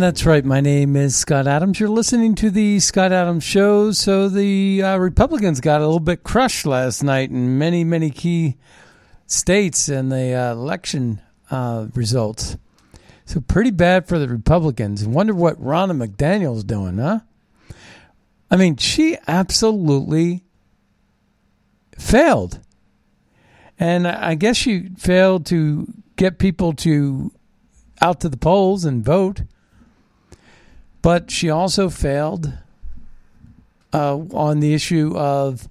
That's right. My name is Scott Adams. You're listening to the Scott Adams Show. So the uh, Republicans got a little bit crushed last night in many, many key states in the uh, election uh, results. So pretty bad for the Republicans. Wonder what Ronna McDaniel's doing, huh? I mean, she absolutely failed. And I guess she failed to get people to out to the polls and vote. But she also failed uh, on the issue of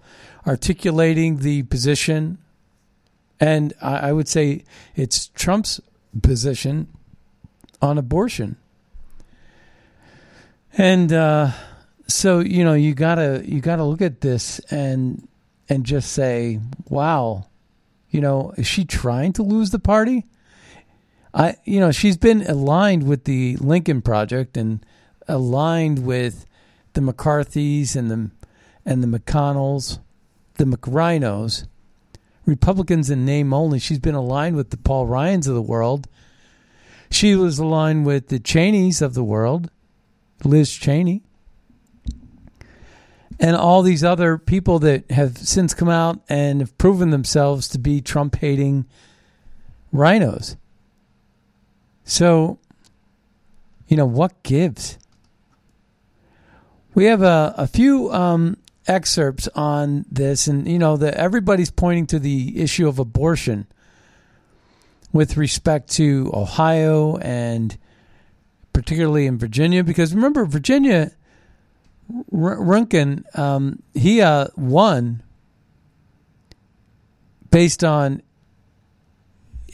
articulating the position, and I, I would say it's Trump's position on abortion. And uh, so you know you gotta you gotta look at this and and just say, wow, you know, is she trying to lose the party? I you know she's been aligned with the Lincoln Project and aligned with the McCarthys and the and the McConnells, the McRhinos, Republicans in name only. She's been aligned with the Paul Ryans of the world. She was aligned with the Cheneys of the world, Liz Cheney, and all these other people that have since come out and have proven themselves to be Trump hating rhinos. So, you know, what gives? We have a, a few um, excerpts on this, and, you know, that everybody's pointing to the issue of abortion with respect to Ohio and particularly in Virginia, because remember, Virginia, R- Runkin, um, he uh, won based on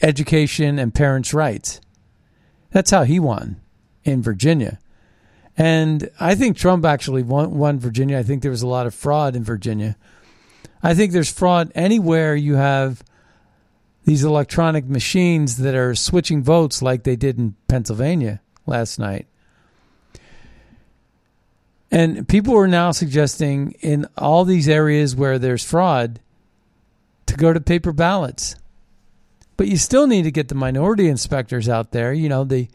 education and parents' rights. That's how he won in Virginia. And I think Trump actually won, won, Virginia. I think there was a lot of fraud in Virginia. I think there's fraud anywhere you have these electronic machines that are switching votes like they did in Pennsylvania last night. And people are now suggesting in all these areas where there's fraud to go to paper ballots. But you still need to get the minority inspectors out there, you know, the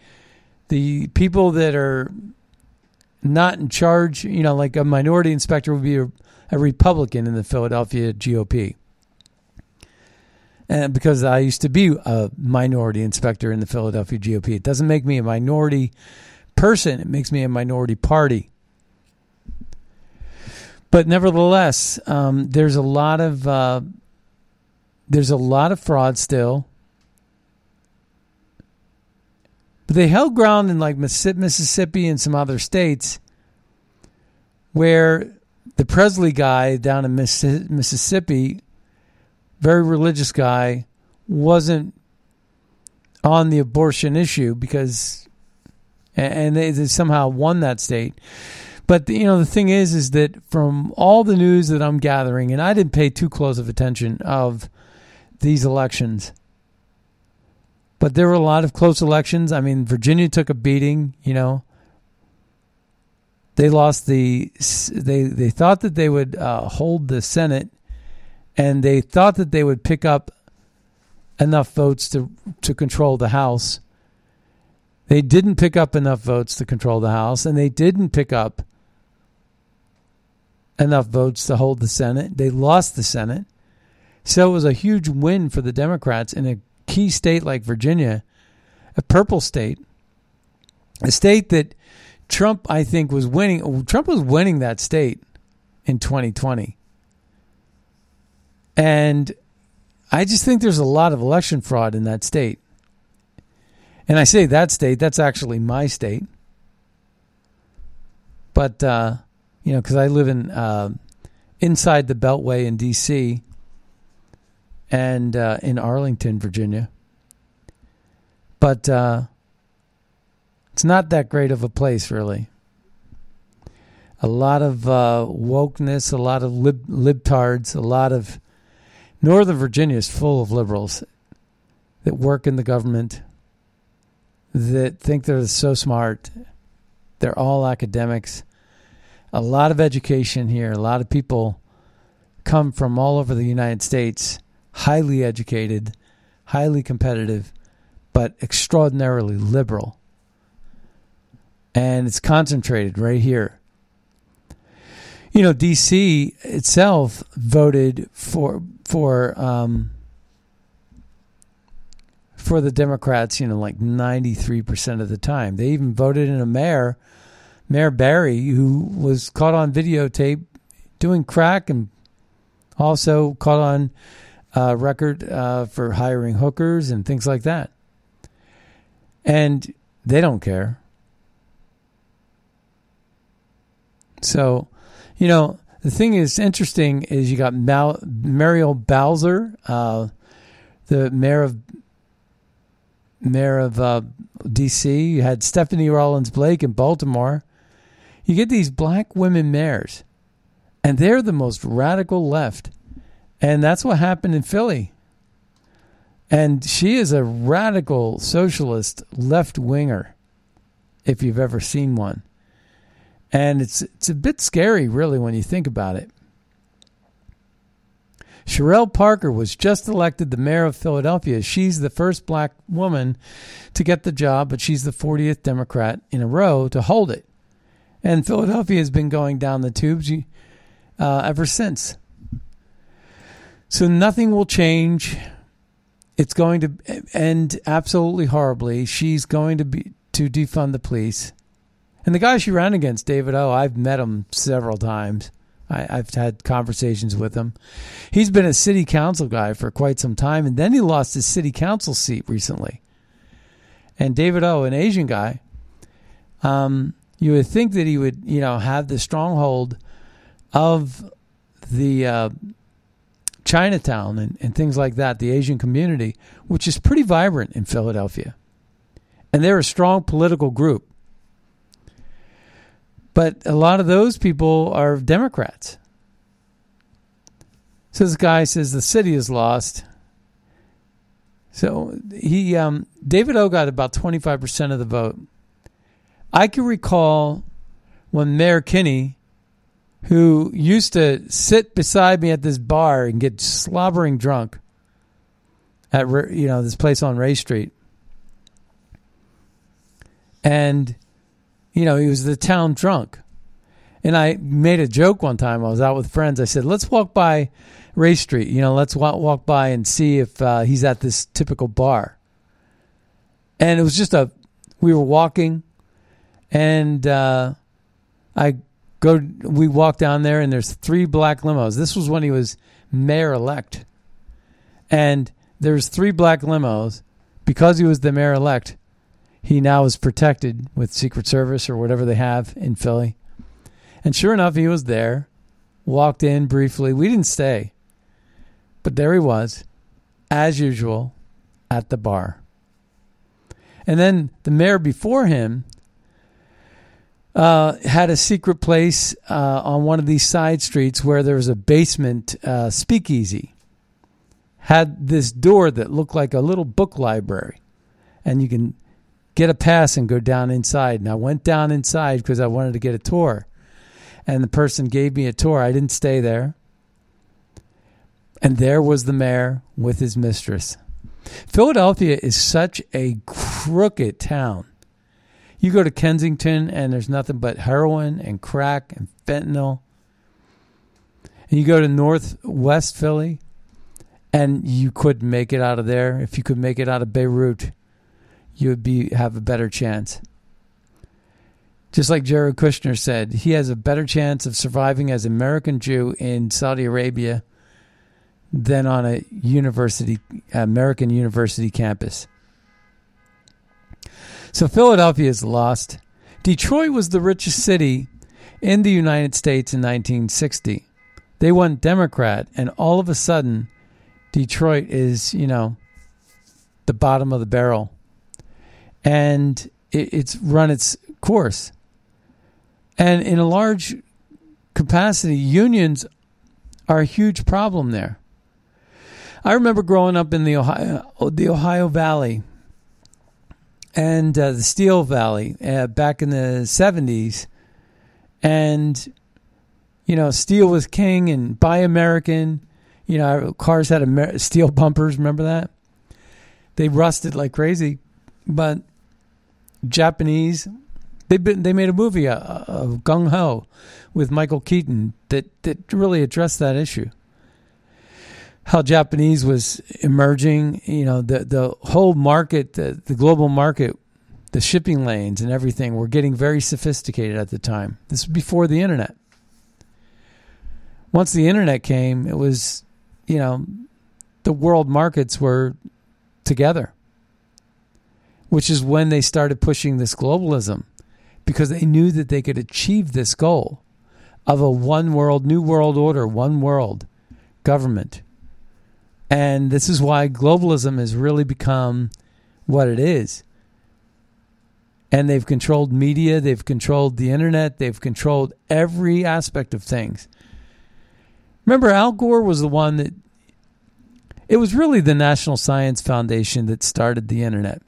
the people that are not in charge, you know, like a minority inspector would be a, a Republican in the Philadelphia GOP. And because I used to be a minority inspector in the Philadelphia GOP, it doesn't make me a minority person, it makes me a minority party. But nevertheless, um, there's a lot of uh, there's a lot of fraud still. But they held ground in like Mississippi and some other states where the Presley guy down in Mississippi, very religious guy, wasn't on the abortion issue because, and they, they somehow won that state. But you know the thing is, is that from all the news that I'm gathering, and I didn't pay too close of attention of these elections, But there were a lot of close elections. I mean, Virginia took a beating, you know. They lost the they they thought that they would uh, hold the Senate and they thought that they would pick up enough votes to to control the House. They didn't pick up enough votes to control the House and they didn't pick up enough votes to hold the Senate. They lost the Senate. So it was a huge win for the Democrats in a key state like Virginia, a purple state, a state that Trump, I think, was winning. Trump was winning that state in 2020. And I just think there's a lot of election fraud in that state. And I say that state, that's actually my state. But, uh, you know, because I live in uh, inside the Beltway in D.C and uh, in Arlington, Virginia. But uh, it's not that great of a place, really. A lot of uh, wokeness, a lot of lib- libtards, a lot of. Northern Virginia is full of liberals that work in the government, that think they're so smart. They're all academics. A lot of education here. A lot of people come from all over the United States highly educated, highly competitive, but extraordinarily liberal. And it's concentrated right here. You know, DC itself voted for for um, for the Democrats. You know, like ninety three percent of the time. They even voted in a mayor, Mayor Barry, who was caught on videotape doing crack and also caught on uh, record uh, for hiring hookers and things like that. And they don't care. So, you know, the thing is interesting is you got Mal- Muriel Bowser, uh, the mayor of mayor of uh, D.C. You had Stephanie Rawlings Blake in Baltimore. You get these black women mayors, and they're the most radical left and that's what happened in Philly. And she is a radical socialist left winger, if you've ever seen one. And it's it's a bit scary, really, when you think about it. Cherelle Parker was just elected the mayor of Philadelphia. She's the first black woman to get the job, but she's the 40th Democrat in a row to hold it. And Philadelphia has been going down the tubes uh, ever since. So nothing will change. It's going to end absolutely horribly. She's going to be to defund the police. And the guy she ran against, David O, I've met him several times. I, have had conversations with him. He's been a city council guy for quite some time, and then he lost his city council seat recently. And David O, an Asian guy, um, you would think that he would, you know, have the stronghold of the uh, Chinatown and, and things like that, the Asian community, which is pretty vibrant in Philadelphia. And they're a strong political group. But a lot of those people are Democrats. So this guy says the city is lost. So he, um, David O got about 25% of the vote. I can recall when Mayor Kenney who used to sit beside me at this bar and get slobbering drunk at you know this place on Ray Street. And you know, he was the town drunk. And I made a joke one time. I was out with friends. I said, "Let's walk by Ray Street. You know, let's walk, walk by and see if uh, he's at this typical bar." And it was just a. We were walking, and uh, I Go. We walk down there, and there's three black limos. This was when he was mayor elect, and there's three black limos because he was the mayor elect. He now is protected with Secret Service or whatever they have in Philly. And sure enough, he was there. Walked in briefly. We didn't stay, but there he was, as usual, at the bar. And then the mayor before him uh, had a secret place uh, on one of these side streets where there was a basement uh, speakeasy. Had this door that looked like a little book library. and you can get a pass and go down inside. And I went down inside because I wanted to get a tour. And the person gave me a tour. I didn't stay there. And there was the mayor with his mistress. Philadelphia is such a crooked town. You go to Kensington and there's nothing but heroin and crack and fentanyl. And you go to northwest Philly and you could make it out of there. If you could make it out of Beirut, you would be have a better chance. Just like Jared Kushner said, he has a better chance of surviving as American Jew in Saudi Arabia than on a university American university campus. So Philadelphia is lost. Detroit was the richest city in the United States in 1960. They went Democrat, and all of a sudden, Detroit is, you know, the bottom of the barrel. And it, it's run its course. And in a large capacity, unions are a huge problem there. I remember growing up in the Ohio, the Ohio Valley and uh, the Steel Valley uh, back in the 70s. And, you know, steel was king and buy American. You know, cars had Amer- steel bumpers. Remember that? They rusted like crazy. But Japanese they they made a movie uh, of Gung Ho with Michael Keaton that that really addressed that issue. How Japanese was emerging, you know, the the whole market, the, the global market, the shipping lanes and everything were getting very sophisticated at the time. This was before the internet. Once the internet came, it was, you know, the world markets were together, which is when they started pushing this globalism because they knew that they could achieve this goal of a one world, new world order, one world government. And this is why globalism has really become what it is. And they've controlled media, they've controlled the internet, they've controlled every aspect of things. Remember, Al Gore was the one that, it was really the National Science Foundation that started the internet.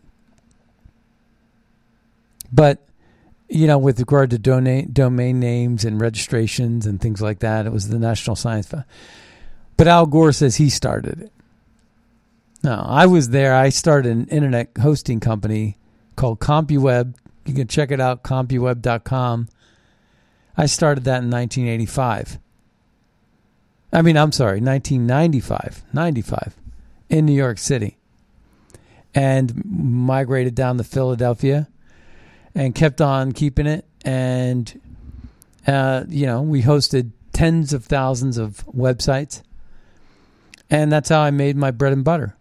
But you know, with regard to domain, domain names and registrations and things like that. It was the National Science Fund. But Al Gore says he started it. No, I was there. I started an internet hosting company called CompuWeb. You can check it out, CompuWeb.com. I started that in 1985. I mean, I'm sorry, 1995, 95 in New York City. And migrated down to Philadelphia and kept on keeping it. And, uh, you know, we hosted tens of thousands of websites. And that's how I made my bread and butter.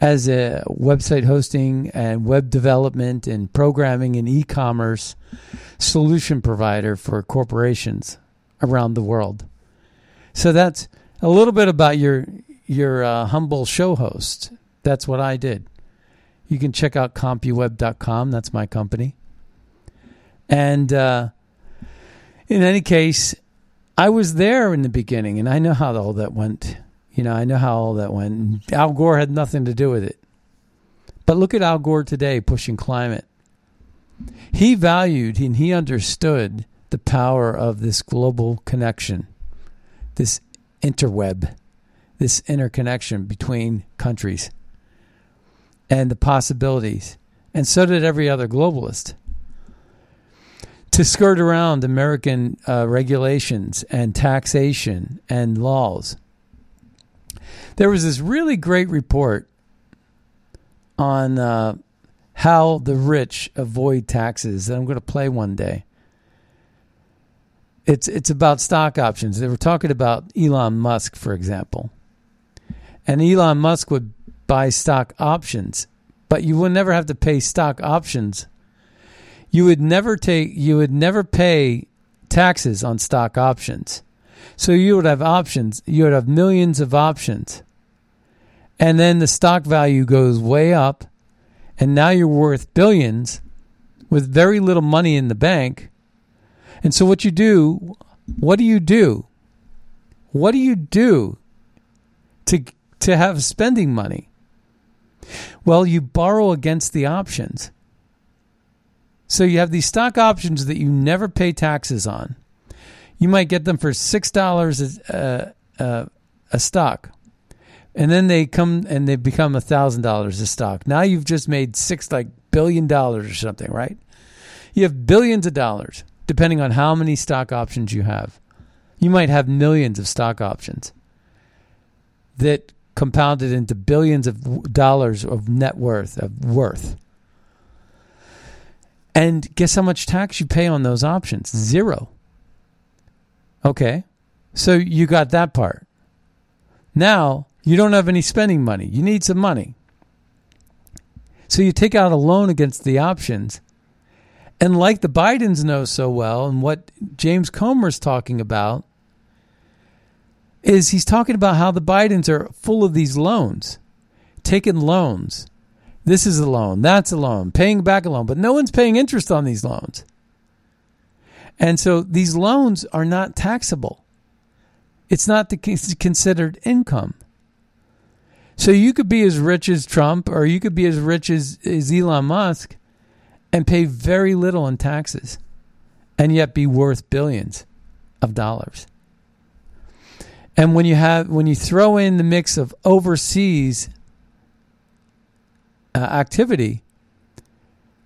As a website hosting and web development and programming and e commerce solution provider for corporations around the world. So that's a little bit about your your uh, humble show host. That's what I did. You can check out CompuWeb.com. That's my company. And uh, in any case, I was there in the beginning, and I know how all that went. You know, I know how all that went. Al Gore had nothing to do with it. But look at Al Gore today pushing climate. He valued and he understood the power of this global connection, this interweb, this interconnection between countries and the possibilities. And so did every other globalist. To skirt around American uh, regulations and taxation and laws. There was this really great report on uh, how the rich avoid taxes that I'm going to play one day. It's it's about stock options. They were talking about Elon Musk, for example, and Elon Musk would buy stock options, but you will never have to pay stock options. You would never take you would never pay taxes on stock options. So you would have options, you would have millions of options. And then the stock value goes way up and now you're worth billions with very little money in the bank. And so what you do, what do you do? What do you do to to have spending money? Well, you borrow against the options. So you have these stock options that you never pay taxes on. You might get them for six dollars a, stock, and then they come and they become a thousand dollars a stock. Now you've just made six like billion dollars or something, right? You have billions of dollars, depending on how many stock options you have. You might have millions of stock options that compounded into billions of dollars of net worth of worth. And guess how much tax you pay on those options? Hmm. Zero. Okay. So you got that part. Now you don't have any spending money. You need some money. So you take out a loan against the options. And like the Bidens know so well, and what James Comer's talking about, is he's talking about how the Bidens are full of these loans, taking loans. This is a loan, that's a loan, paying back a loan, but no one's paying interest on these loans. And so these loans are not taxable. It's not the, considered income. So you could be as rich as Trump or you could be as rich as, as Elon Musk and pay very little in taxes and yet be worth billions of dollars. And when you have when you throw in the mix of overseas uh, activity,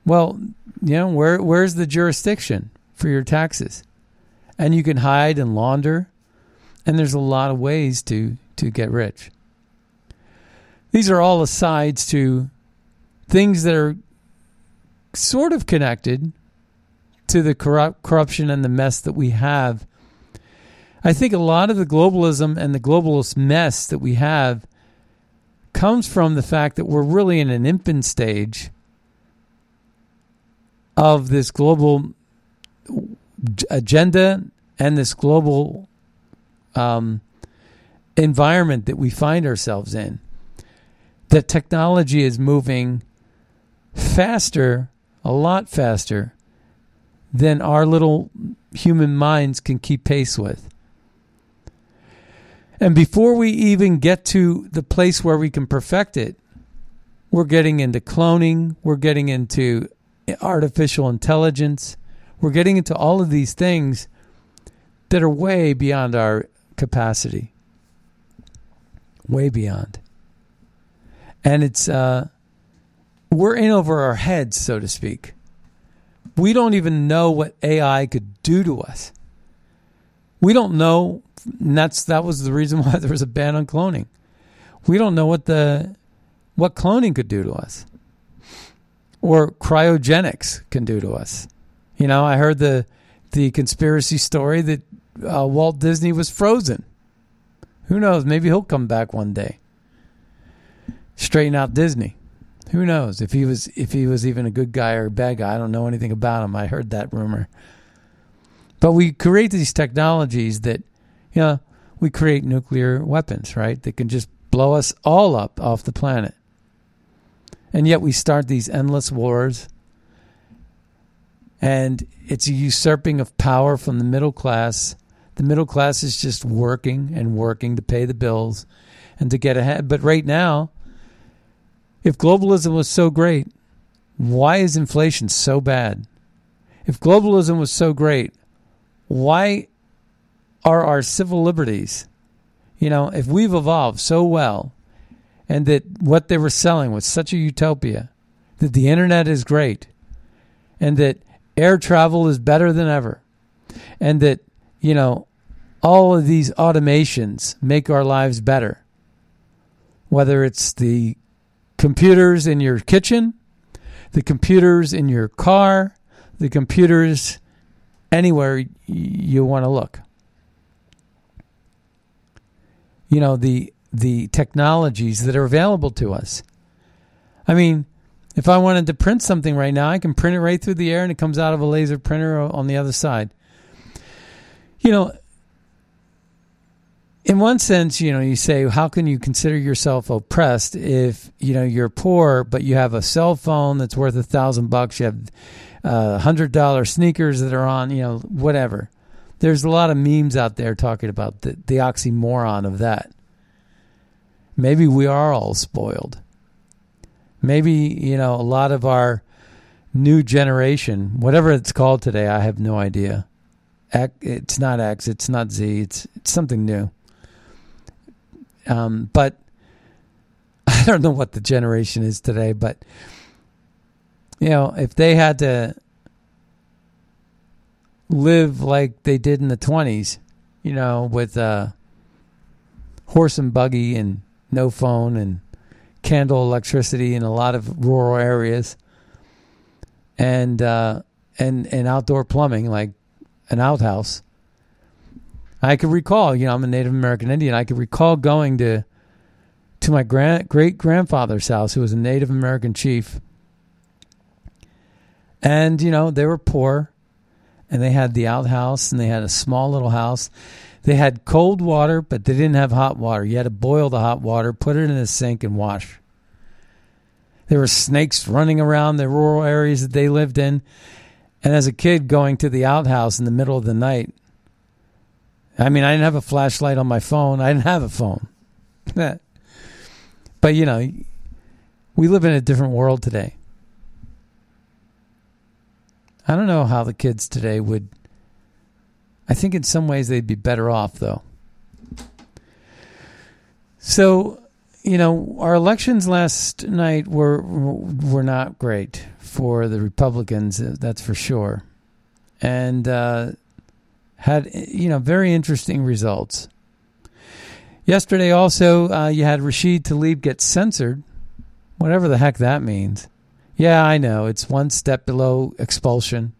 well, you know, where where's the jurisdiction for your taxes? And you can hide and launder, and there's a lot of ways to to get rich. These are all asides to things that are sort of connected to the corrupt, corruption and the mess that we have. I think a lot of the globalism and the globalist mess that we have comes from the fact that we're really in an infant stage of this global agenda and this global um, environment that we find ourselves in that technology is moving faster, a lot faster than our little human minds can keep pace with. And before we even get to the place where we can perfect it, we're getting into cloning, we're getting into artificial intelligence, we're getting into all of these things that are way beyond our capacity. Way beyond and it's uh, we're in over our heads, so to speak. We don't even know what AI could do to us. We don't know. And that's that was the reason why there was a ban on cloning. We don't know what the what cloning could do to us, or cryogenics can do to us. You know, I heard the the conspiracy story that uh, Walt Disney was frozen. Who knows? Maybe he'll come back one day straighten out Disney. Who knows if he was if he was even a good guy or a bad guy? I don't know anything about him. I heard that rumor. But we create these technologies that, you know, we create nuclear weapons, right? That can just blow us all up off the planet. And yet we start these endless wars. And it's a usurping of power from the middle class. The middle class is just working and working to pay the bills and to get ahead. But right now, if globalism was so great, why is inflation so bad? If globalism was so great, why are our civil liberties, you know, if we've evolved so well and that what they were selling was such a utopia, that the internet is great and that air travel is better than ever and that, you know, all of these automations make our lives better. Whether it's the computers in your kitchen, the computers in your car, the computers anywhere you want to look. You know, the the technologies that are available to us. I mean, if I wanted to print something right now, I can print it right through the air and it comes out of a laser printer on the other side. You know, in one sense, you know, you say, how can you consider yourself oppressed if you know you're poor, but you have a cell phone that's worth a thousand bucks, you have uh, hundred dollar sneakers that are on, you know, whatever. There's a lot of memes out there talking about the, the oxymoron of that. Maybe we are all spoiled. Maybe, you know, a lot of our new generation, whatever it's called today, I have no idea. It's not X, it's not Z, it's, it's something new. Um, but I don't know what the generation is today, but you know, if they had to live like they did in the 20s, you know, with uh, horse and buggy and no phone and candle electricity in a lot of rural areas and uh, and and outdoor plumbing like an outhouse. I could recall, you know, I'm a Native American Indian. I could recall going to to my grand great grandfather's house, who was a Native American chief, and you know they were poor, and they had the outhouse, and they had a small little house. They had cold water, but they didn't have hot water. You had to boil the hot water, put it in a sink, and wash. There were snakes running around the rural areas that they lived in. And as a kid going to the outhouse in the middle of the night, I mean, I didn't have a flashlight on my phone. I didn't have a phone. but, you know, we live in a different world today. I don't know how the kids today would. I think in some ways they'd be better off, though. So, you know, our elections last night were were not great for the Republicans. Uh, that's for sure, and uh, had you know very interesting results. Yesterday, also, uh, you had Rashid Tlaib get censored, whatever the heck that means. Yeah, I know it's one step below expulsion,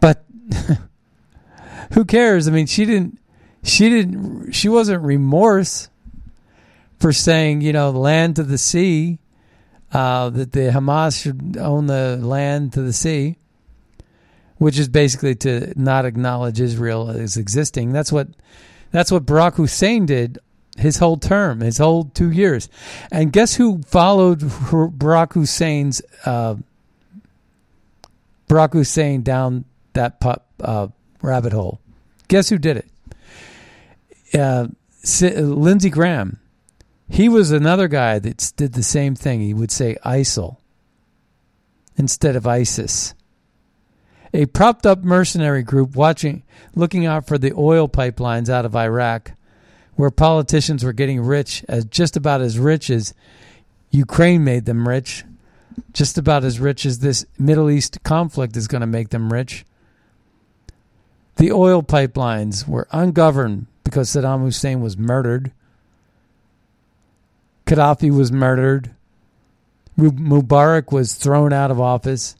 but who cares? I mean, she didn't. She didn't. She wasn't remorse for saying, you know, land to the sea, uh, that the Hamas should own the land to the sea, which is basically to not acknowledge Israel as existing. That's what that's what Barack Hussein did his whole term, his whole two years. And guess who followed Barack Hussein's uh, Barack Hussein down that pup, uh, rabbit hole? Guess who did it? Uh, Lindsey Graham. He was another guy that did the same thing. He would say ISIL instead of ISIS. A propped up mercenary group watching looking out for the oil pipelines out of Iraq where politicians were getting rich as just about as rich as Ukraine made them rich, just about as rich as this Middle East conflict is going to make them rich. The oil pipelines were ungoverned because Saddam Hussein was murdered. Gaddafi was murdered. Mubarak was thrown out of office,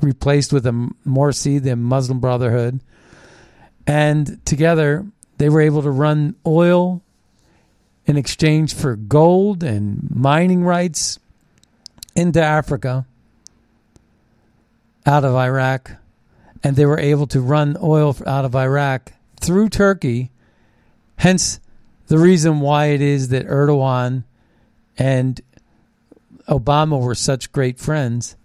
replaced with a Morsi, the Muslim Brotherhood. And together, they were able to run oil in exchange for gold and mining rights into Africa out of Iraq. And they were able to run oil out of Iraq through Turkey. Hence, the reason why it is that Erdogan and Obama were such great friends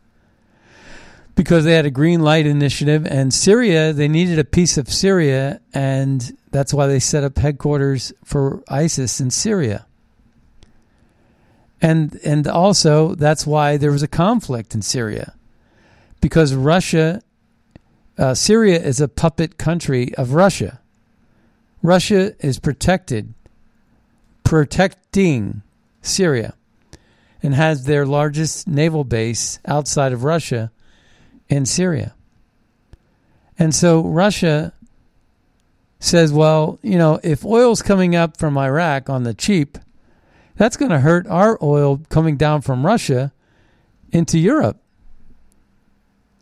because they had a green light initiative and Syria they needed a piece of Syria and that's why they set up headquarters for ISIS in Syria. And and also that's why there was a conflict in Syria. Because Russia uh, Syria is a puppet country of Russia. Russia is protected protecting Syria and has their largest naval base outside of Russia in Syria. And so Russia says, well, you know, if oil's coming up from Iraq on the cheap, that's going to hurt our oil coming down from Russia into Europe.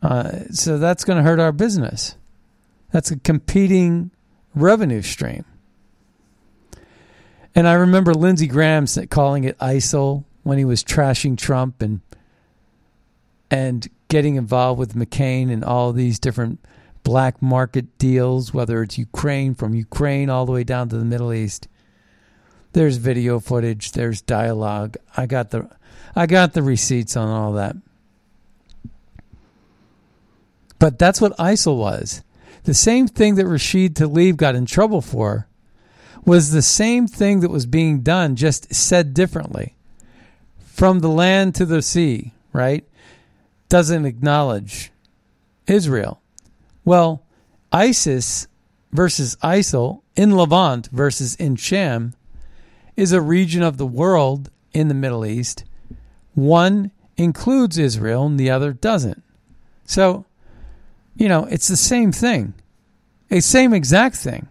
Uh, so that's going to hurt our business. That's a competing revenue stream. And I remember Lindsey Graham calling it ISIL when he was trashing Trump and and getting involved with McCain and all these different black market deals, whether it's Ukraine, from Ukraine all the way down to the Middle East. There's video footage, there's dialogue. I got the I got the receipts on all that. But that's what ISIL was. The same thing that Rashid Tlaib got in trouble for was the same thing that was being done, just said differently from the land to the sea, right? Doesn't acknowledge Israel. Well, ISIS versus ISIL in Levant versus in Sham is a region of the world in the Middle East. One includes Israel and the other doesn't. So, you know, it's the same thing, a same exact thing.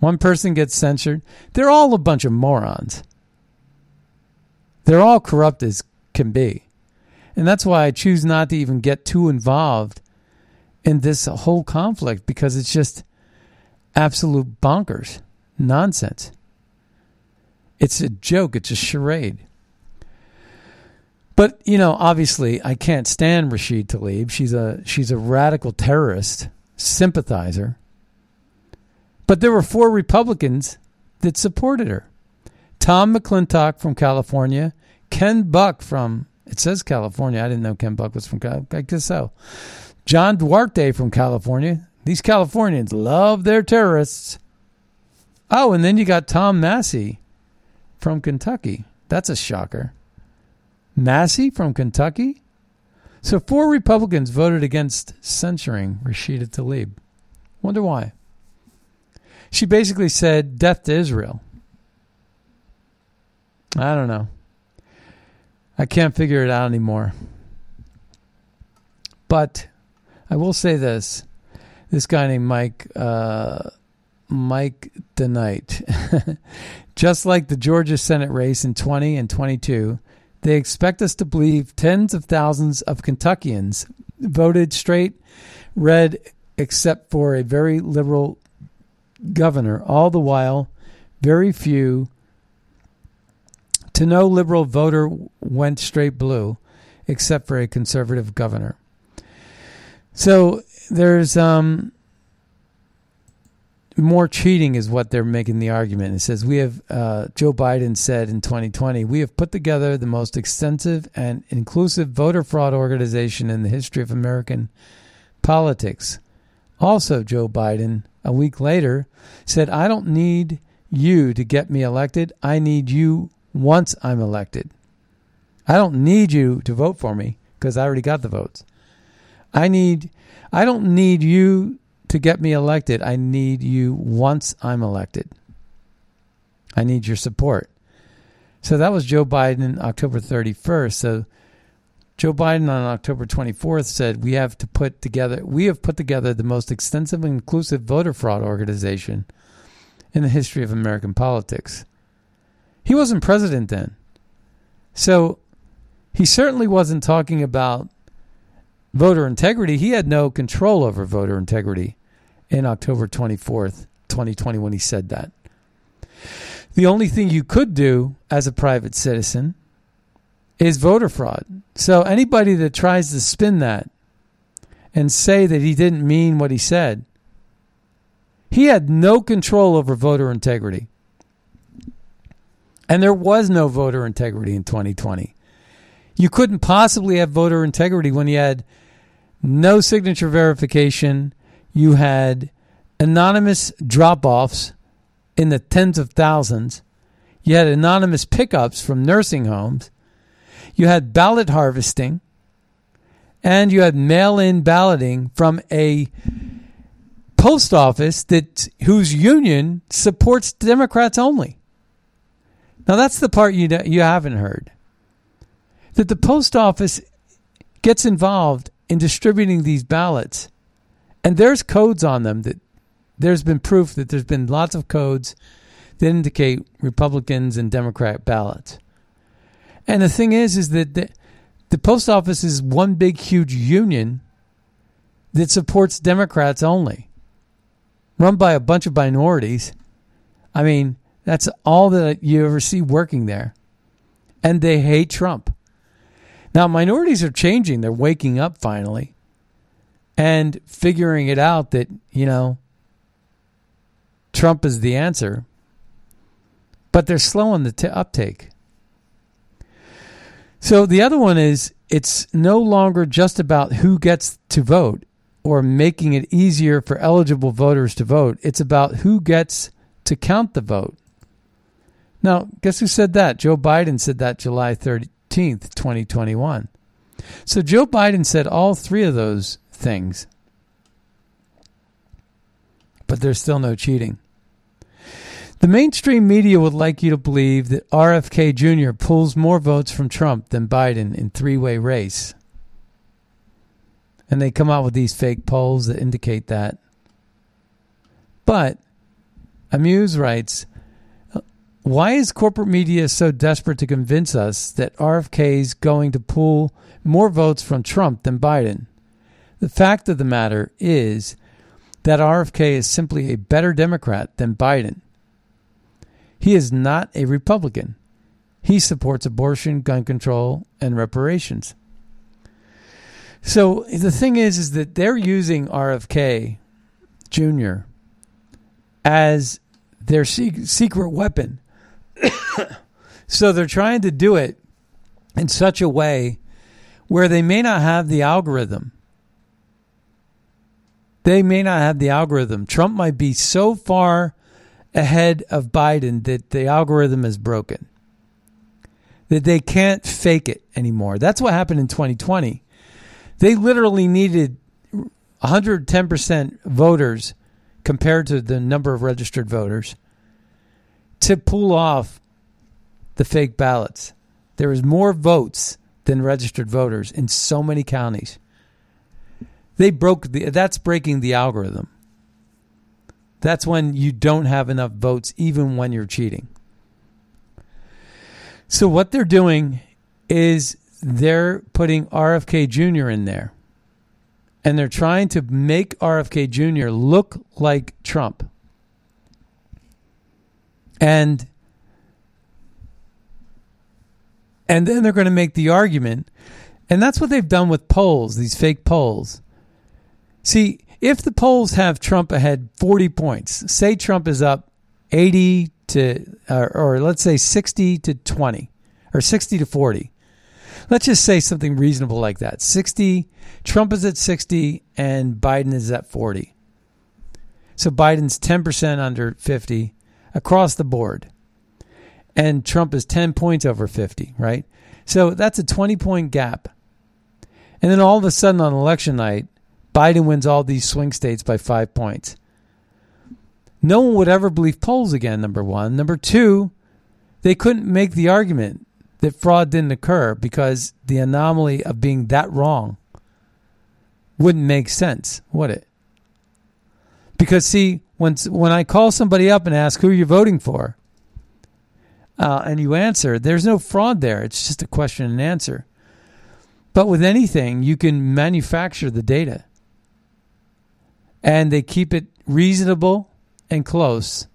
One person gets censored. They're all a bunch of morons. They're all corrupt as can be. And that's why I choose not to even get too involved in this whole conflict because it's just absolute bonkers nonsense. It's a joke, it's a charade. But, you know, obviously I can't stand Rashid Tlaib. She's a she's a radical terrorist sympathizer. But there were four Republicans that supported her. Tom McClintock from California, Ken Buck from it says California. I didn't know Ken Buck was from I guess so. John Duarte from California. These Californians love their terrorists. Oh, and then you got Tom Massie from Kentucky. That's a shocker. Massie from Kentucky? So four Republicans voted against censoring Rashida Tlaib. Wonder why. She basically said death to Israel. I don't know. I can't figure it out anymore. But I will say this: this guy named Mike uh, Mike DeKnight, just like the Georgia Senate race in 20 and 22, they expect us to believe tens of thousands of Kentuckians voted straight red, except for a very liberal governor. All the while, very few to no liberal voter went straight blue, except for a conservative governor. So there's um, more cheating, is what they're making the argument. It says we have uh, Joe Biden said in 2020 we have put together the most extensive and inclusive voter fraud organization in the history of American politics. Also, Joe Biden a week later said, "I don't need you to get me elected. I need you once I'm elected. I don't need you to vote for me because I already got the votes." I need I don't need you to get me elected. I need you once I'm elected. I need your support. So that was Joe Biden October 31st. So Joe Biden on October 24th said we have to put together we have put together the most extensive and inclusive voter fraud organization in the history of American politics. He wasn't president then. So he certainly wasn't talking about voter integrity, he had no control over voter integrity in October 24th, 2020, when he said that. The only thing you could do as a private citizen is voter fraud. So anybody that tries to spin that and say that he didn't mean what he said, he had no control over voter integrity. And there was no voter integrity in 2020. You couldn't possibly have voter integrity when you had no signature verification. You had anonymous drop offs in the tens of thousands. You had anonymous pickups from nursing homes. You had ballot harvesting. And you had mail in balloting from a post office that whose union supports Democrats only. Now that's the part you you haven't heard. That the post office gets involved in distributing these ballots, and there's codes on them that there's been proof that there's been lots of codes that indicate Republicans and Democrat ballots. And the thing is, is that the, the post office is one big, huge union that supports Democrats only, run by a bunch of minorities. I mean, that's all that you ever see working there. And they hate Trump. Now, minorities are changing. They're waking up finally and figuring it out that, you know, Trump is the answer. But they're slowing the t- uptake. So the other one is it's no longer just about who gets to vote or making it easier for eligible voters to vote. It's about who gets to count the vote. Now, guess who said that? Joe Biden said that July 13th, 2021. So Joe Biden said all three of those things, but there's still no cheating. The mainstream media would like you to believe that RFK Jr. pulls more votes from Trump than Biden in three-way race. And they come out with these fake polls that indicate that. But Amuse writes, why is corporate media so desperate to convince us that RFK is going to pull more votes from Trump than Biden? The fact of the matter is that RFK is simply a better Democrat than Biden. He is not a Republican. He supports abortion, gun control, and reparations. So the thing is, is that they're using RFK Jr. as their secret weapon. so they're trying to do it in such a way where they may not have the algorithm. They may not have the algorithm. Trump might be so far ahead of Biden that the algorithm is broken. That they can't fake it anymore. That's what happened in 2020. They literally needed 110% voters compared to the number of registered voters to pull off the fake ballots. There was more votes than registered voters in so many counties. They broke the that's breaking the algorithm. That's when you don't have enough votes, even when you're cheating. So, what they're doing is they're putting RFK Jr. in there. And they're trying to make RFK Jr. look like Trump. And and then they're going to make the argument and that's what they've done with polls, these fake polls. See, if the polls have Trump ahead 40 points, say Trump is up 80 to, or, or let's say 60 to 20, or 60 to 40. Let's just say something reasonable like that. 60, Trump is at 60 and Biden is at 40. So Biden's 10% under 50 across the board. And Trump is 10 points over 50, right? So that's a 20 point gap. And then all of a sudden on election night, Biden wins all these swing states by five points. No one would ever believe polls again, number one. Number two, they couldn't make the argument that fraud didn't occur because the anomaly of being that wrong wouldn't make sense, would it? Because, see, when, when I call somebody up and ask who are you're voting for, uh, and you answer, there's no fraud there. It's just a question and answer. But with anything, you can manufacture the data and they keep it reasonable and close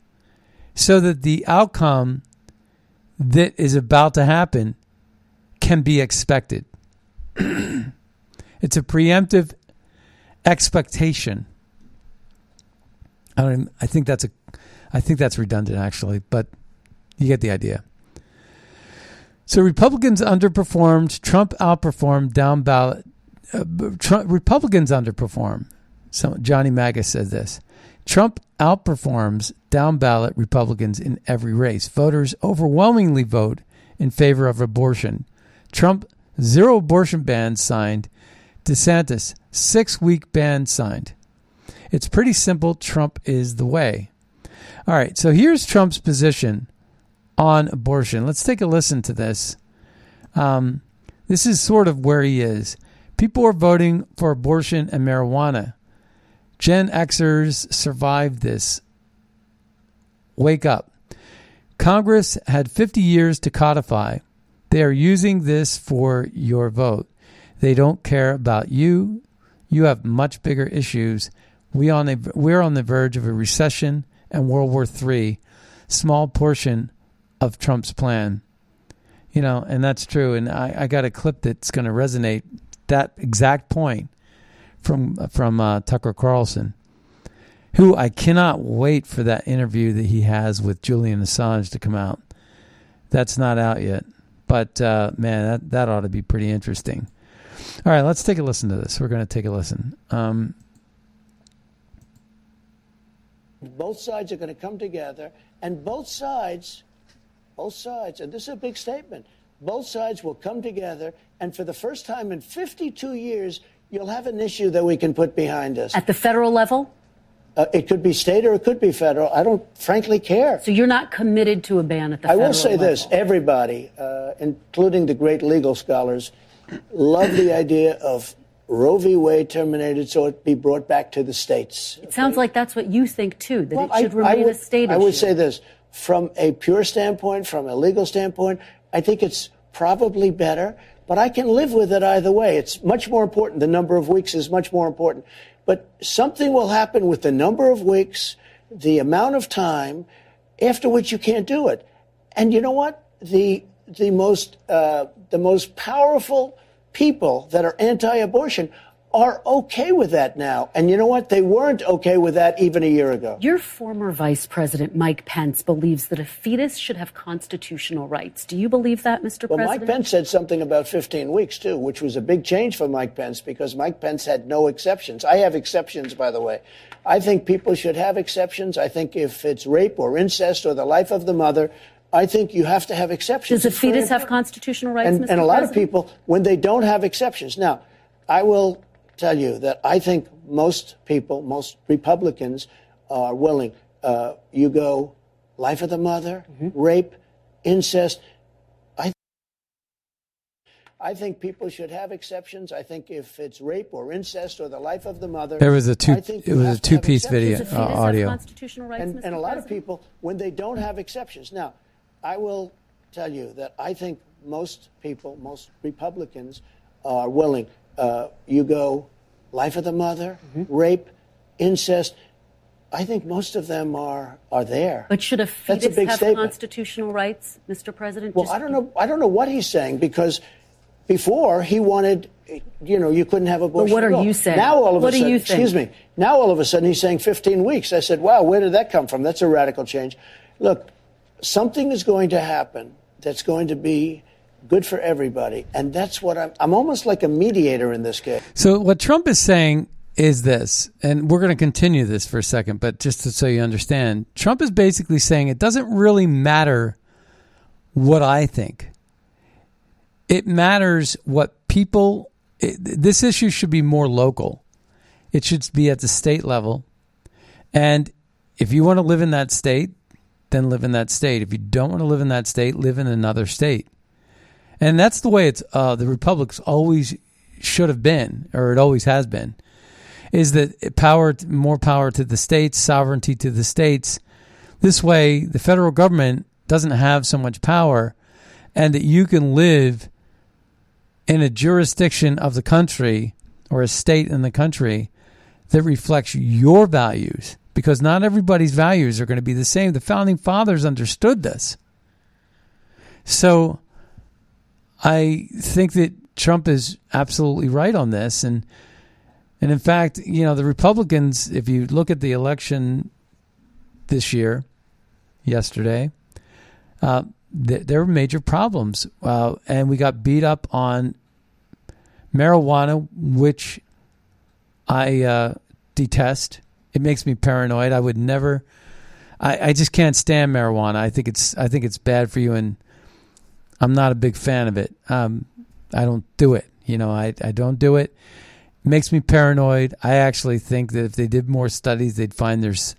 so that the outcome that is about to happen can be expected. it's a preemptive expectation. I don't. I think that's a. I think that's redundant actually, but you get the idea. So Republicans underperformed. Trump outperformed. Down ballot. Uh, Trump, Republicans underperform. So Johnny Magus says this Trump outperforms down ballot Republicans in every race. Voters overwhelmingly vote in favor of abortion. Trump, zero abortion ban signed. DeSantis, six week ban signed. It's pretty simple. Trump is the way. All right, so here's Trump's position on abortion. Let's take a listen to this. Um, this is sort of where he is. People are voting for abortion and marijuana. Gen Xers survived this. Wake up. Congress had 50 years to codify. They are using this for your vote. They don't care about you. You have much bigger issues. We on a, we're on the verge of a recession and World War III. Small portion of Trump's plan. You know, and that's true. And I, I got a clip that's going to resonate that exact point from from uh, Tucker Carlson, who I cannot wait for that interview that he has with Julian Assange to come out. That's not out yet, but uh, man, that that ought to be pretty interesting. All right, let's take a listen to this. We're going to take a listen. Um, both sides are going to come together, and both sides both sides, and this is a big statement, both sides will come together, and for the first time in 52 years, you'll have an issue that we can put behind us. At the federal level? Uh, it could be state or it could be federal. I don't frankly care. So you're not committed to a ban at the federal level. I will say level? this everybody, uh, including the great legal scholars, love the idea of Roe v. Wade terminated so it be brought back to the states. It sounds like that's what you think too, that Well, it should I- I remain would- a state I issue. would say this from a pure standpoint, from a legal standpoint, I think it's probably better, but I can live with it either way. It's much more important. The number of weeks is much more important. But something will happen with the number of weeks, the amount of time after which you can't do it. And you know what? The the most uh, the most powerful people that are anti-abortion are okay with that now. And you know what? They weren't okay with that even a year ago. Your former Vice President Mike Pence believes that a fetus should have constitutional rights. Do you believe that, Mr. President? Well, President? Mike Pence said something about 15 weeks, too, which was a big change for Mike Pence because Mike Pence had no exceptions. I have exceptions, by the way. I think people should have exceptions. I think if it's rape or incest or the life of the mother, I think you have to have exceptions. Does a fetus have constitutional rights, and, Mr. and a lot of people, when they don't have exceptions. Now, I will tell you that I think most people, most Republicans, are willing. Uh, you go life of the mother, Mm-hmm. rape, incest. I I think people should have exceptions. I think if it's rape or incest or the life of the mother, There was a two. It was a have to have two-piece video uh, audio. constitutional rights, And, Mr. and a lot of people, when they don't have exceptions. Now, I will tell you that I think most people, most Republicans, are willing. Uh, you go life of the mother, Mm-hmm. rape, incest. I think most of them are are there. But should a a fetus big have statement. constitutional rights, Mr. President? Well, Just- I don't know. I don't know what he's saying because before he wanted, you know, you couldn't have abortion. what are you saying? Now all of What a sudden, excuse me. Now all of a sudden he's saying 15 weeks. I said, wow, where did that come from? That's a radical change. Look, something is going to happen that's going to be good for everybody, and that's what I'm. I'm almost like a mediator in this case. So what Trump is saying is this, and we're going to continue this for a second, but just to, so you understand, Trump is basically saying it doesn't really matter what I think. It matters what people. It, this issue should be more local. It should be at the state level, and if you want to live in that state, then live in that state. If you don't want to live in that state, live in another state. And that's the way it's uh, the republics always should have been, or it always has been, is that power, more power to the states, sovereignty to the states. This way, the federal government doesn't have so much power, and that you can live in a jurisdiction of the country or a state in the country that reflects your values, because not everybody's values are going to be the same. The founding fathers understood this. So I think that Trump is absolutely right on this, and and in fact, you know, the Republicans, if you look at the election this year, yesterday, uh, th- there were major problems, uh, and we got beat up on marijuana, which I uh, detest. It makes me paranoid. I would never. I, I just can't stand marijuana. I think it's I think it's bad for you, and I'm not a big fan of it. Um, I don't do it. You know, I, I don't do it. It makes me paranoid. I actually think that if they did more studies, they'd find there's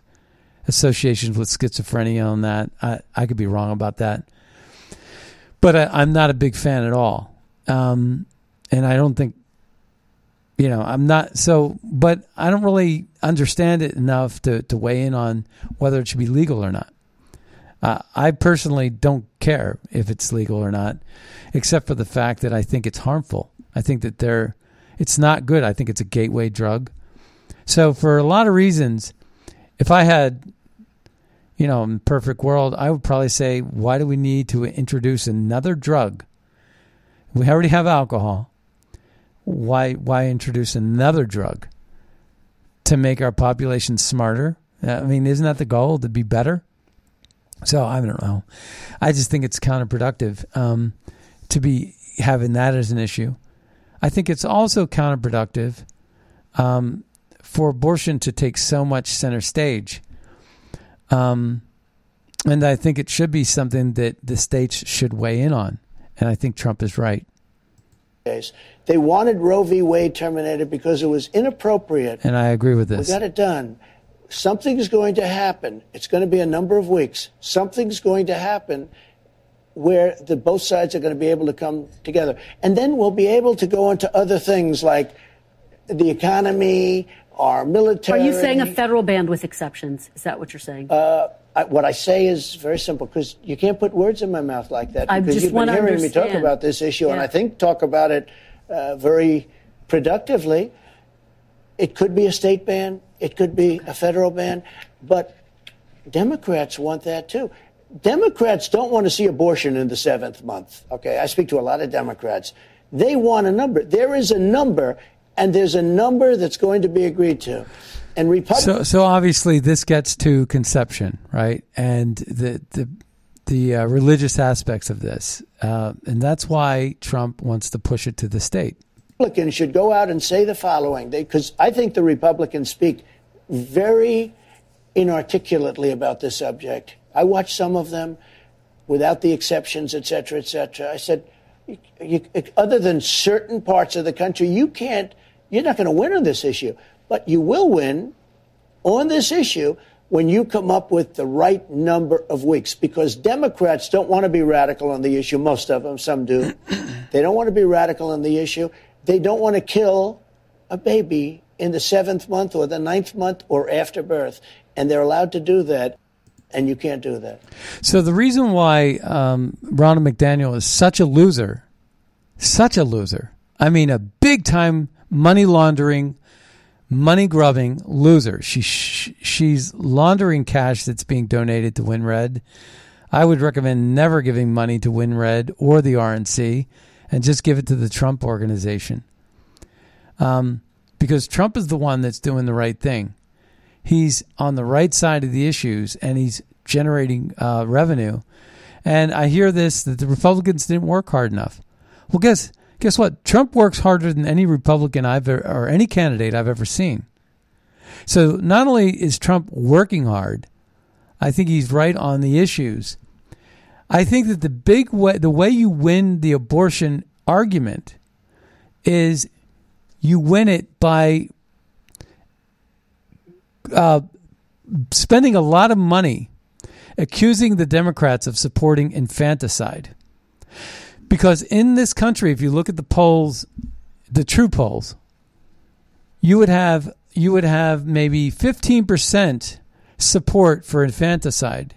associations with schizophrenia on that. I, I could be wrong about that. But I, I'm not a big fan at all. Um, and I don't think, you know, I'm not so, but I don't really understand it enough to, to weigh in on whether it should be legal or not. Uh, I personally don't care if it's legal or not, except for the fact that I think it's harmful. I think that they're, it's not good. I think it's a gateway drug. So for a lot of reasons, if I had, you know, in perfect world, I would probably say, why do we need to introduce another drug? We already have alcohol. Why why introduce another drug to make our population smarter? I mean, isn't that the goal to be better? So I don't know. I just think it's counterproductive um, to be having that as an issue. I think it's also counterproductive um, for abortion to take so much center stage. Um, and I think it should be something that the states should weigh in on. And I think Trump is right. They wanted Roe v. Wade terminated because it was inappropriate. And I agree with this. We got it done. Something's going to happen. It's going to be a number of weeks. Something's going to happen where the both sides are going to be able to come together. And then we'll be able to go into other things like the economy, our military. Are you saying a federal ban with exceptions? Is that what you're saying? Uh, I, what I say is very simple because you can't put words in my mouth like that. I because just you've been hearing understand. me talk about this issue, yeah. and I think talk about it uh, very productively. It could be a state ban. It could be a federal ban, but Democrats want that too. Democrats don't want to see abortion in the seventh month. Okay, I speak to a lot of Democrats. They want a number. There is a number, and there's a number that's going to be agreed to. And Republicans. So, so obviously, this gets to conception, right? And the the the uh, religious aspects of this, uh, and that's why Trump wants to push it to the state. Republicans should go out and say the following, because I think the Republicans speak very inarticulately about this subject. I watched some of them without the exceptions, et cetera, et cetera. I said, you, you, other than certain parts of the country, you can't, you're not going to win on this issue. But you will win on this issue when you come up with the right number of weeks because Democrats don't want to be radical on the issue. Most of them, some do. they don't want to be radical on the issue. They don't want to kill a baby in the seventh month or the ninth month or after birth. And they're allowed to do that. And you can't do that. So the reason why um, Ronna McDaniel is such a loser, such a loser, I mean, a big time money laundering, money grubbing loser. She she's laundering cash that's being donated to WinRed. I would recommend never giving money to WinRed or the RNC, and just give it to the Trump organization. Um, because Trump is the one that's doing the right thing. He's on the right side of the issues, and he's generating uh, revenue. And I hear this that the Republicans didn't work hard enough. Well, guess guess what? Trump works harder than any Republican I've ever, or any candidate I've ever seen. So not only is Trump working hard, I think he's right on the issues. I think that the big way, the way you win the abortion argument is you win it by uh, spending a lot of money accusing the Democrats of supporting infanticide. Because in this country, if you look at the polls, the true polls, you would have you would have maybe 15% support for infanticide.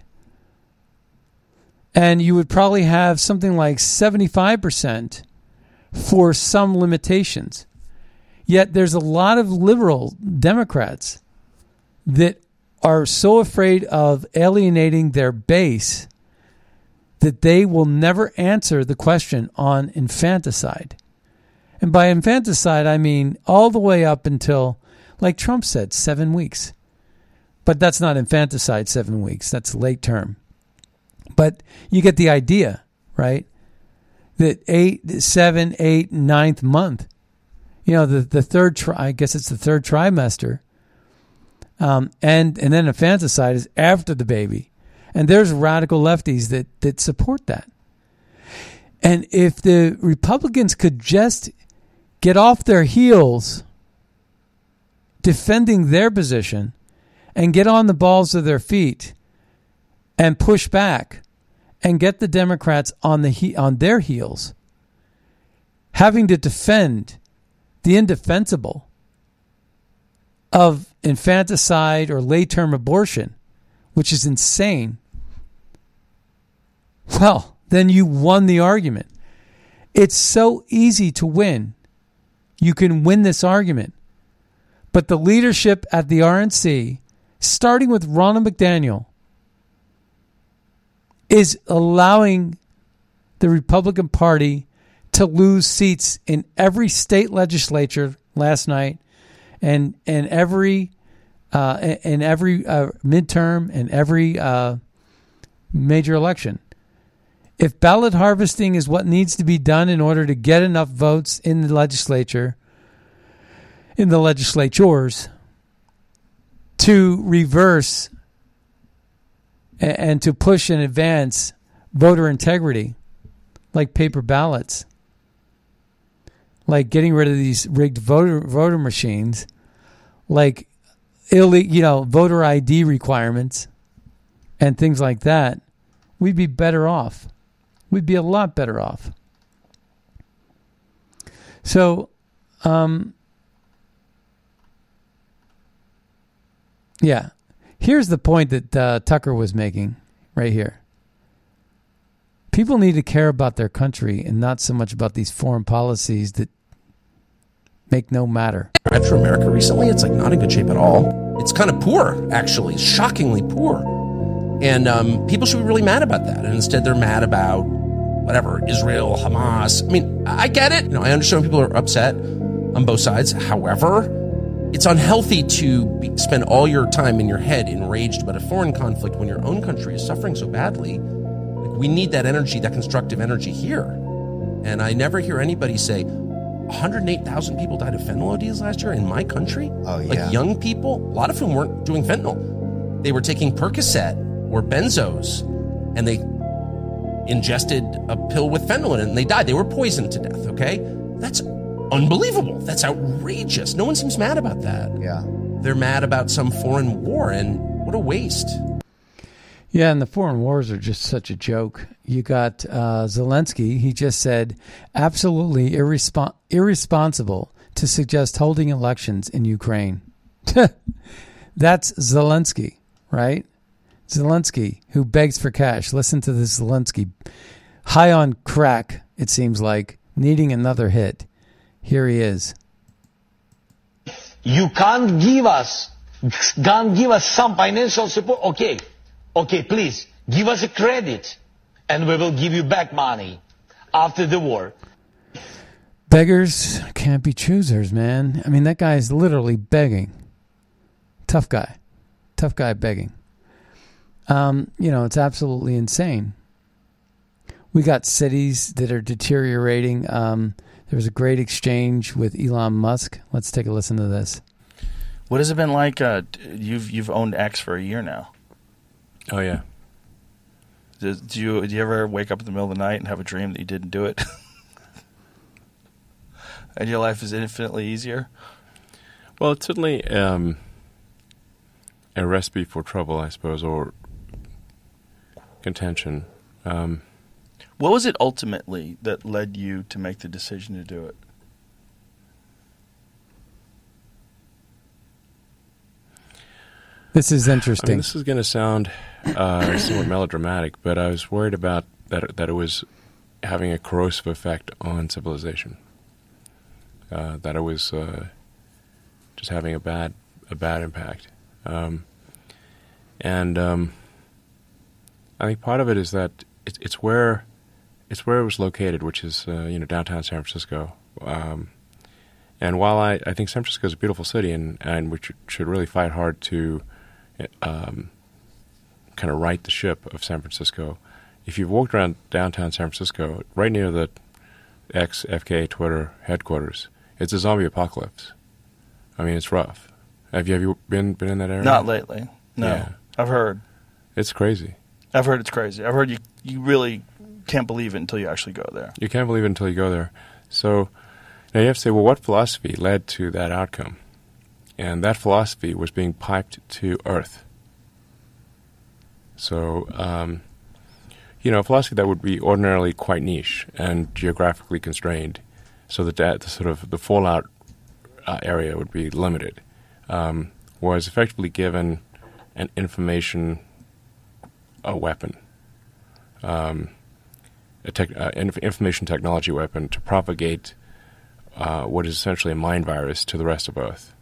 And you would probably have something like 75% for some limitations. Yet there's a lot of liberal Democrats that are so afraid of alienating their base that they will never answer the question on infanticide. And by infanticide, I mean all the way up until, like Trump said, seven weeks. But that's not infanticide, seven weeks. That's late term. But you get the idea, right? That eight, seven, eight, ninth month, you know, the, the third, tri- I guess it's the third trimester. Um, and, and then infanticide is after the baby. And there's radical lefties that, that support that. And if the Republicans could just get off their heels defending their position and get on the balls of their feet and push back and get the Democrats on the he- on their heels having to defend the indefensible of infanticide or late term abortion, which is insane, well, then you won the argument. It's so easy to win. You can win this argument. But the leadership at the RNC, starting with Ronna McDaniel, is allowing the Republican Party to lose seats in every state legislature last night and and every uh, in every uh, midterm and every uh, major election. If ballot harvesting is what needs to be done in order to get enough votes in the legislature, in the legislatures, to reverse and, to push and advance voter integrity, like paper ballots, like getting rid of these rigged voter voter machines, like illegal, you know, voter ID requirements, and things like that, we'd be better off. We'd be a lot better off. So, um, yeah, here's the point that uh, Tucker was making right here. People need to care about their country and not so much about these foreign policies that make no matter. Metro America recently, it's like not in good shape at all. It's kind of poor, actually, shockingly poor. And um, people should be really mad about that. And instead, they're mad about whatever Israel, Hamas. I mean, I get it. You know, I understand people are upset on both sides. However, it's unhealthy to be, spend all your time in your head enraged about a foreign conflict when your own country is suffering so badly. Like, we need that energy, that constructive energy here. And I never hear anybody say, 108,000 people died of fentanyl ODs last year in my country. Oh, yeah. Like young people, a lot of whom weren't doing fentanyl. They were taking Percocet or benzos and they ingested a pill with fentanyl in it and they died. They were poisoned to death, okay? That's unbelievable. That's outrageous. No one seems mad about that. Yeah. They're mad about some foreign war and what a waste. Yeah, and the foreign wars are just such a joke. You got uh, Zelensky. He just said absolutely irrespon- irresponsible to suggest holding elections in Ukraine. That's Zelensky, right? Zelensky, who begs for cash. Listen to this Zelensky. High on crack, it seems like, needing another hit. Here he is. You can't give us, can't give us some financial support. Okay, okay, please give us a credit, and we will give you back money after the war. Beggars can't be choosers, man. I mean, that guy is literally begging. Tough guy. Tough guy begging. Um, you know, it's absolutely insane. We got cities that are deteriorating. Um, there was a great exchange with Elon Musk. Let's take a listen to this. What has it been like? Uh, you've you've owned X for a year now. Oh yeah. Do, do you do you ever wake up in the middle of the night and have a dream that you didn't do it? and your life is infinitely easier. Well, it's certainly um, a recipe for trouble, I suppose, or contention. Um, What was it ultimately that led you to make the decision to do it? This is I interesting. mean, this is going to sound uh, somewhat melodramatic, but I was worried about that that it was having a corrosive effect on civilization. Uh, that it was uh, just having a bad a bad impact, um, and um, I think part of it is that it's, it's where it's where it was located, which is uh, you know downtown San Francisco. Um, and while I, I think San Francisco is a beautiful city, and and we should, should really fight hard to um, kind of right the ship of San Francisco. If you've walked around downtown San Francisco, right near the ex FKA Twitter headquarters, it's a zombie apocalypse. I mean, it's rough. Have you have you been been in that area? Not lately. No, Yeah. I've heard. It's crazy. I've heard it's crazy. I've heard you you really can't believe it until you actually go there. You can't believe it until you go there. So now you have to say, well, what philosophy led to that outcome? And that philosophy was being piped to Earth. So, um, you know, a philosophy that would be ordinarily quite niche and geographically constrained, so that, that the sort of the fallout uh, area would be limited, um, was effectively given an information a weapon. Um, a tech, uh, inf- information technology weapon to propagate uh, what is essentially a mind virus to the rest of Earth.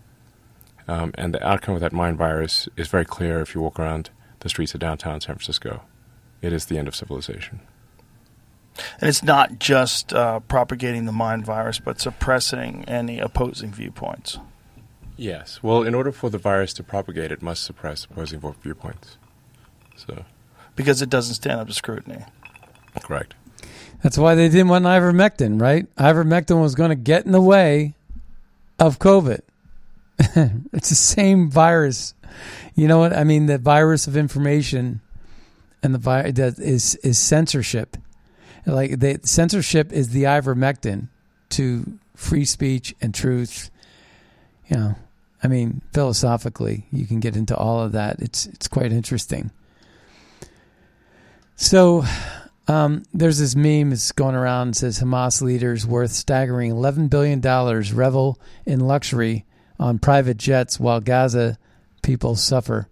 Um, and the outcome of that mind virus is very clear if you walk around the streets of downtown San Francisco. It is the end of civilization. And it's not just uh, propagating the mind virus, but suppressing any opposing viewpoints. Yes. Well, in order for the virus to propagate, it must suppress opposing viewpoints. So, because it doesn't stand up to scrutiny. correct. That's why they didn't want ivermectin, right? Ivermectin was going to get in the way of COVID. it's the same virus. You know what? I mean, the virus of information and the vi- that is is censorship. Like the censorship is the ivermectin to free speech and truth. You know, I mean, philosophically, you can get into all of that. It's it's quite interesting. So, um, there's this meme that's going around says Hamas leaders worth staggering $11 billion revel in luxury on private jets while Gaza people suffer.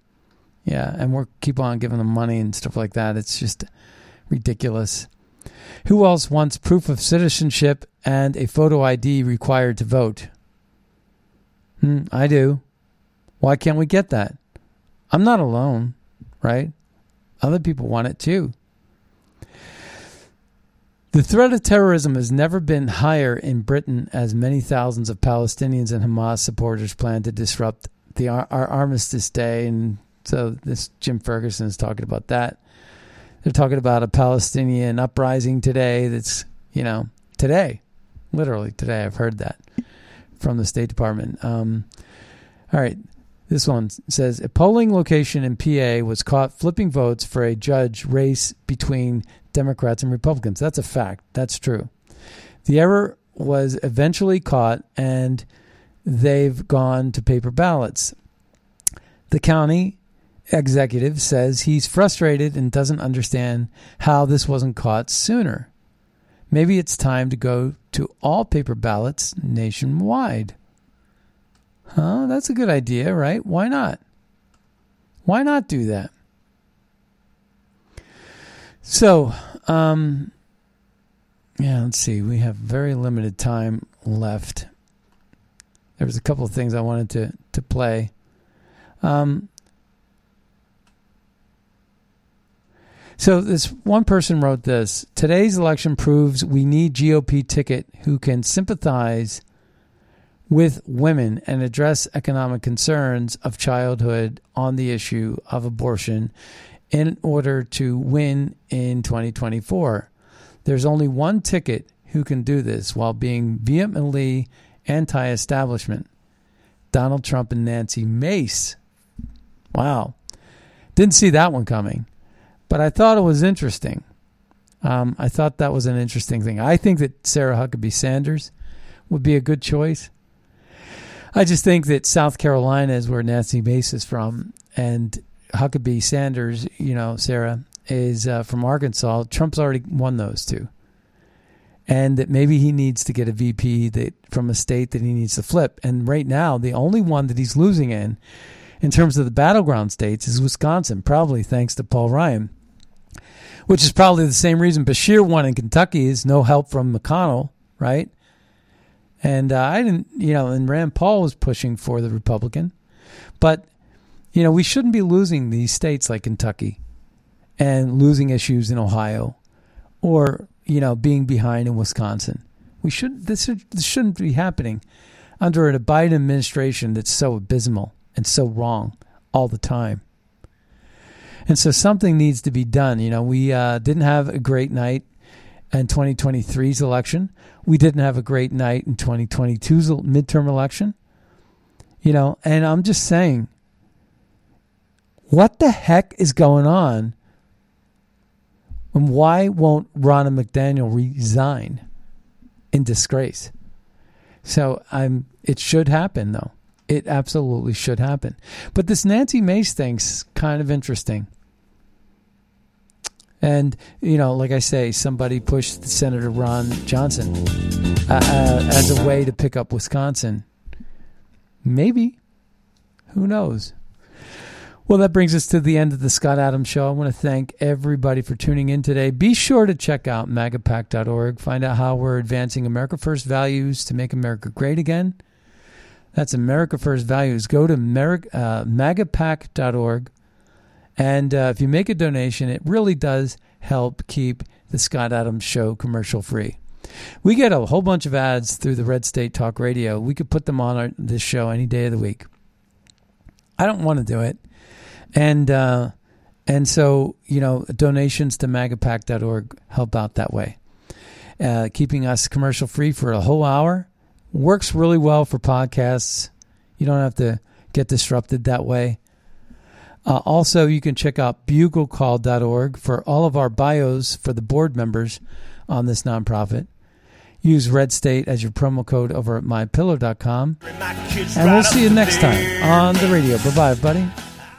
Yeah, and we're keep on giving them money and stuff like that. It's just ridiculous. Who else wants proof of citizenship and a photo ID required to vote? Hmm, I do. Why can't we get that? I'm not alone, right? Other people want it too. The threat of terrorism has never been higher in Britain as many thousands of Palestinians and Hamas supporters plan to disrupt the our Armistice Day. And so this Jim Ferguson is talking about that. They're talking about a Palestinian uprising today that's, you know, today, literally today. I've heard that from the State Department. Um, all right. This one says a polling location in PA was caught flipping votes for a judge race between Democrats and Republicans. That's a fact. That's true. The error was eventually caught and they've gone to paper ballots. The county executive says he's frustrated and doesn't understand how this wasn't caught sooner. Maybe it's time to go to all paper ballots nationwide. Huh? That's a good idea, right? Why not? Why not do that? So, um, yeah, let's see. We have very limited time left. There was a couple of things I wanted to to play. Um, so this one person wrote this: Today's election proves we need GOP ticket who can sympathize with women and address economic concerns of childhood on the issue of abortion in order to win in 2024. There's only one ticket who can do this while being vehemently anti establishment Donald Trump and Nancy Mace. Wow. Didn't see that one coming, but I thought it was interesting. Um, I thought that was an interesting thing. I think that Sarah Huckabee Sanders would be a good choice. I just think that South Carolina is where Nancy Mace is from, and Huckabee Sanders, you know, Sarah, is uh, from Arkansas. Trump's already won those two. And that maybe he needs to get a VP that from a state that he needs to flip. And right now, the only one that he's losing in, in terms of the battleground states, is Wisconsin, probably thanks to Paul Ryan, which is probably the same reason Beshear won in Kentucky is no help from McConnell, right? And uh, I didn't, you know, and Rand Paul was pushing for the Republican. But, you know, we shouldn't be losing these states like Kentucky and losing issues in Ohio or, you know, being behind in Wisconsin. We should, this, this shouldn't be happening under a Biden administration that's so abysmal and so wrong all the time. And so something needs to be done. You know, we uh, didn't have a great night in 2023's election. We didn't have a great night in 2022's midterm election. You know, and I'm just saying, what the heck is going on? And why won't Ronna McDaniel resign in disgrace? So I'm. It should happen, though. It absolutely should happen. But this Nancy Mace thing's kind of interesting. And, you know, like I say, somebody pushed Senator Ron Johnson uh, uh, as a way to pick up Wisconsin. Maybe. Who knows? Well, that brings us to the end of the Scott Adams Show. I want to thank everybody for tuning in today. Be sure to check out magapack.org. Find out how we're advancing America First values to make America great again. That's America First Values. Go to uh, magapack.org. And uh, if you make a donation, it really does help keep the Scott Adams Show commercial free. We get a whole bunch of ads through the Red State Talk Radio. We could put them on our, this show any day of the week. I don't want to do it, and uh, and so you know donations to magapack.org help out that way. Uh, keeping us commercial free for a whole hour works really well for podcasts. You don't have to get disrupted that way. Uh, also, you can check out buglecall.org for all of our bios for the board members on this nonprofit. Use Red State as your promo code over at mypillow.com. And we'll see you next time on the radio. Bye bye, buddy.